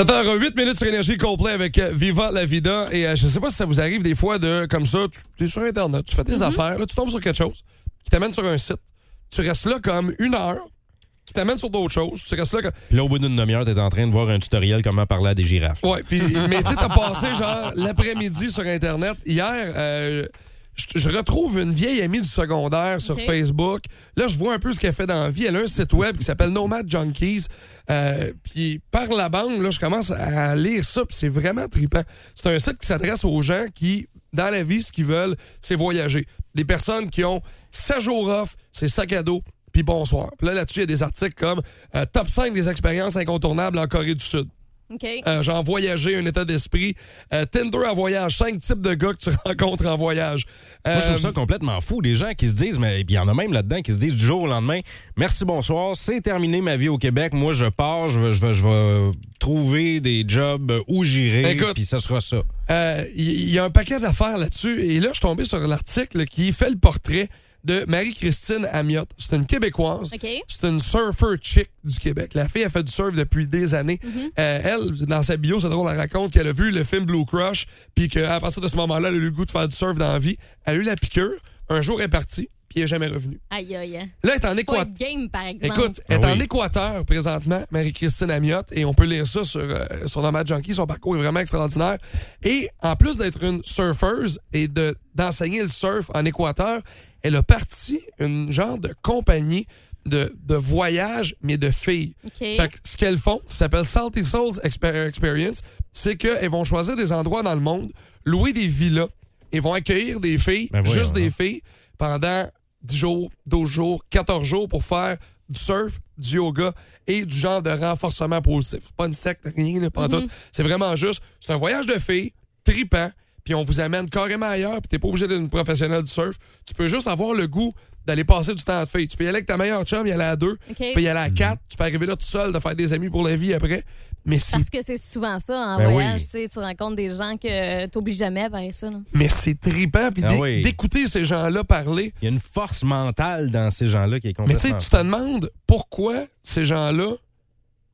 7h08 minutes sur Énergie Coldplay avec euh, Viva la Vida. Et euh, je sais pas si ça vous arrive des fois de, comme ça, tu es sur Internet, tu fais tes affaires, là, tu tombes sur quelque chose qui t'amène sur un site. Tu restes là comme une heure, qui t'amène sur d'autres choses. Tu restes là comme... Puis là, au bout d'une demi-heure, t'es en train de voir un tutoriel comment parler à des girafes. Ouais, puis, mais tu sais, t'as passé genre l'après-midi sur Internet. Hier, euh, je, retrouve une vieille amie du secondaire sur Ok. Facebook. Là, je vois un peu ce qu'elle fait dans la vie. Elle a un site web qui s'appelle Nomad Junkies. Euh, puis par la bande, là, je commence à lire ça, puis c'est vraiment trippant. C'est un site qui s'adresse aux gens qui, dans la vie, ce qu'ils veulent, c'est voyager. Des personnes qui ont 7 jours off, c'est sac à dos, puis bonsoir. Puis là, là-dessus, il y a des articles comme euh, Top 5 des expériences incontournables en Corée du Sud. OK. Euh, genre voyager, un état d'esprit. Euh, Tinder en voyage, cinq types de gars que tu rencontres en voyage. Moi, je trouve Euh, ça complètement fou. Des gens qui se disent, mais il y en a même là-dedans qui se disent du jour au lendemain, merci, bonsoir, c'est terminé ma vie au Québec. Moi, je pars, je vais, je vais, je vais trouver des jobs où j'irai, puis ça sera ça. Euh, Il y, a un paquet d'affaires là-dessus. Et là, je suis tombé sur l'article qui fait le portrait de Marie-Christine Amiotte. C'est une Québécoise. C'est une surfer chick du Québec. La fille a fait du surf depuis des années. Euh, elle, dans sa bio, c'est drôle, elle raconte qu'elle a vu le film Blue Crush, puis qu'à partir de ce moment-là, elle a eu le goût de faire du surf dans la vie. Elle a eu la piqûre. Un jour, elle est partie, puis elle n'est jamais revenue. Aïe, aïe. Là, elle est en Équateur. game, par exemple. Écoute, elle est Ah en oui. Équateur présentement, Marie-Christine Amiotte, et on peut lire ça sur, euh, sur Nomad Junkie. Son parcours est vraiment extraordinaire. Et en plus d'être une surfeuse et de, d'enseigner le surf en Équateur, elle a parti une genre de compagnie de, de voyage, mais de filles. Fait que ce qu'elles font, ça s'appelle Salty Souls Exper- Experience, c'est qu'elles vont choisir des endroits dans le monde, louer des villas, et vont accueillir des filles, Ben voyons juste des donc. filles, pendant 10 jours, 12 jours, 14 jours pour faire du surf, du yoga et du genre de renforcement positif. C'est pas une secte, rien, pas tout. C'est vraiment juste, c'est un voyage de filles, tripant, puis on vous amène carrément ailleurs, puis t'es pas obligé d'être une professionnelle du surf. Tu peux juste avoir le goût d'aller passer du temps de filles. Tu peux y aller avec ta meilleure chum, y aller à deux, OK. tu peux y aller à quatre, tu peux arriver là tout seul, de faire des amis pour la vie après. Parce que c'est souvent ça, en Ben voyage, oui. tu sais, tu rencontres des gens que t'oublies jamais vers ça. là. mais c'est trippant, puis Ah oui. d'écouter ces gens-là parler. Il y a une force mentale dans ces gens-là qui est Mais tu sais, complètement... tu te demandes pourquoi ces gens-là,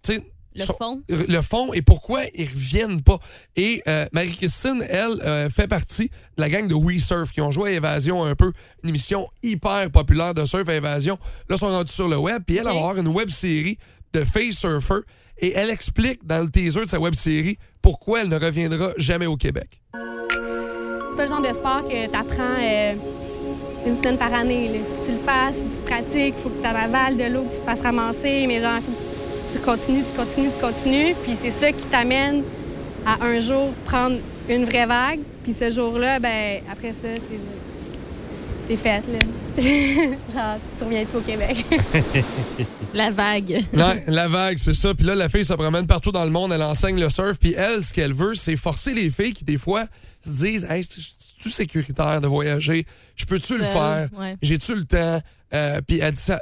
tu sais, Le sont- fond. le fond et pourquoi ils reviennent pas. Et euh, Marie-Christine, elle, euh, fait partie de la gang de We Surf qui ont joué à Évasion un peu, une émission hyper populaire de surf à Évasion. Là, ils sont rendus sur le web, puis elle va avoir une web série de Face Surfer et elle explique dans le teaser de sa web série pourquoi elle ne reviendra jamais au Québec. C'est pas le genre de sport que tu apprends une semaine par année. Faut que tu le fasses, faut que tu te pratiques, faut que tu avales de l'eau, que tu te fasses ramasser, mais genre, faut que tu, tu continues, tu continues, tu continues. Puis c'est ça qui t'amène à un jour prendre une vraie vague. Puis ce jour-là, ben après ça, c'est. T'es faite, là. genre, tu reviens tout au Québec. La vague. Ouais, la vague, c'est ça. Puis là, la fille se promène partout dans le monde, elle enseigne le surf. Puis elle, ce qu'elle veut, c'est forcer les filles qui, des fois, se disent Hey, c'est-tu sécuritaire de voyager Je peux-tu le faire? ouais. J'ai-tu le temps Euh, Puis elle dit ça.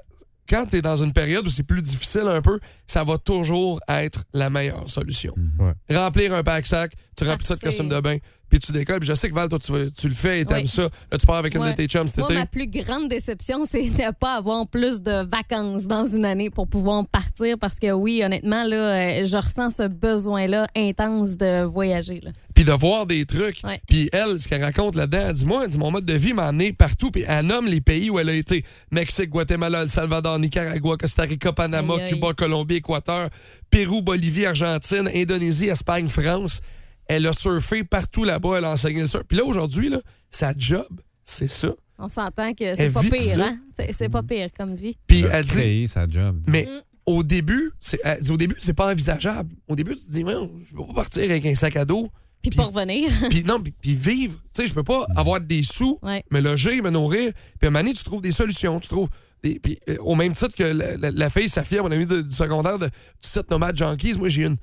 Quand tu es dans une période où c'est plus difficile un peu, ça va toujours être la meilleure solution. Ouais. Remplir un pack-sac, tu remplis ça de costume de bain, puis tu décolles. Puis je sais que Val, toi, tu, le fais et t'aimes Oui. ça. Là, tu pars avec une de tes chums cet Moi, été. ma plus grande déception, c'est de ne pas avoir plus de vacances dans une année pour pouvoir partir parce que oui, honnêtement, là, euh, je ressens ce besoin-là intense de voyager. Là. Puis de voir des trucs. Ouais. Puis elle, ce qu'elle raconte là-dedans, elle dit moi, elle dit, mon mode de vie m'a emmené partout. Puis elle nomme les pays où elle a été Mexique, Guatemala, El Salvador, Nicaragua, Costa Rica, Panama. Cuba, Colombie, Équateur, Pérou, Bolivie, Argentine, Indonésie, Espagne, France. Elle a surfé partout là-bas, elle a enseigné le surf. Puis là, aujourd'hui, là, sa job, c'est ça. On s'entend que c'est pas pire, ça. hein? C'est pas pire comme vie. Puis Elle dit, sa job. mais Mm. au début, c'est, au début, c'est pas envisageable. Au début, tu te dis, non, je peux pas partir avec un sac à dos. Puis Puis- pour revenir. puis non, puis, puis vivre. Tu sais, je peux pas avoir des sous, Ouais. me loger, me nourrir. Puis à un moment donné, tu trouves des solutions. Tu trouves. Des, puis, euh, au même titre que la, la- la fille Safia, mon ami de- du secondaire de, du site Nomad Junkies, moi, j'ai une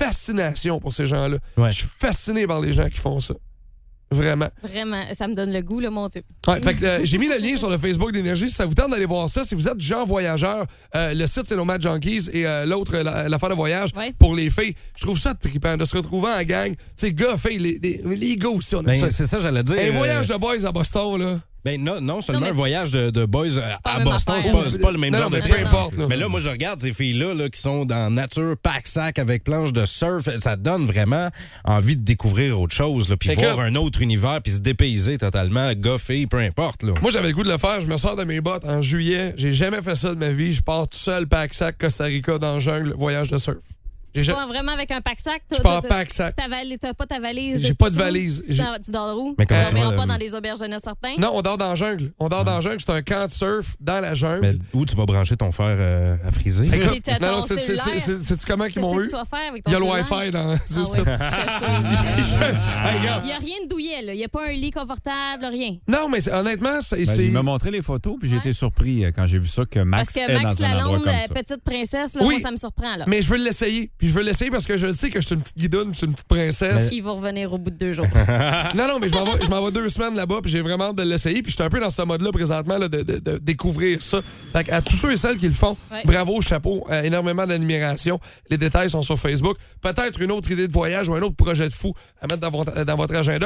fascination pour ces gens-là. Ouais. Je suis fasciné par les gens qui font ça. Vraiment. Vraiment, ça me donne le goût, là, mon Dieu. Ouais, fait que, euh, j'ai mis le lien sur le Facebook d'Énergie. Si ça vous tente d'aller voir ça, si vous êtes du genre voyageur, euh, le site c'est Nomad Junkies et euh, l'autre, la- l'affaire de voyage Ouais. pour les filles. Je trouve ça trippant de se retrouver en gang. Tu sais, gars, filles, les, les, les gars aussi, on a Ben, ça. c'est ça, j'allais dire. Un euh, voyage de boys à Boston, là. Ben non, non seulement Non, mais- un voyage de, de boys euh, à même Boston, c'est pas, pas le même Non, genre non, de mais trip. peu importe. Mais là, moi, je regarde ces filles-là là, qui sont dans nature, pack-sac avec planche de surf. Ça donne vraiment envie de découvrir autre chose, là, puis voir un autre univers, puis se dépayser totalement, gars, filles, peu importe. Là. Moi, j'avais le goût de le faire. Je me sors de mes bottes en juillet. J'ai jamais fait ça de ma vie. Je pars tout seul, pack-sac, Costa Rica, dans la jungle, voyage de surf. J'ai Tu ja- pars vraiment avec un pack-sac? Je pars pack-sac. T'as pas ta valise? J'ai de pas de valise. Tu, dors où? Mais tu comment tu dormiras vas, pas dans des auberges jeunesse certains? Non, on dort dans la jungle. On dort dans la jungle. C'est un camp de surf dans la jungle. Mais où tu vas brancher ton fer euh, à friser? Non, non, c'est-tu comment qu'ils m'ont eu? Il y a le? Wi-Fi dans. C'est Ah. Il n'y a rien de douillet, là. Il n'y a pas un lit confortable, rien. Non, mais honnêtement, c'est. Ben, c'est- il m'a montré les photos, puis j'ai été surpris euh, quand j'ai vu ça que Max Parce que Max Lalonde, la ça. petite princesse, là, Oui. moi, ça me surprend. Là. Mais je veux l'essayer. Puis je veux l'essayer parce que je sais que je suis une petite guidoune, je suis une petite princesse. Il va revenir au bout de deux jours. Non, non, mais je m'en vais, je m'en vais deux semaines là-bas, puis j'ai vraiment hâte de l'essayer. Puis je suis un peu dans ce mode-là présentement, là, de, de- de découvrir ça. Fait que à tous ceux et celles qui le font, Ouais. bravo, chapeau, euh, énormément d'admiration. Les détails sont sur Facebook. Peut-être une autre idée de voyage ou un autre projet de fou à mettre dans votre, dans votre agenda.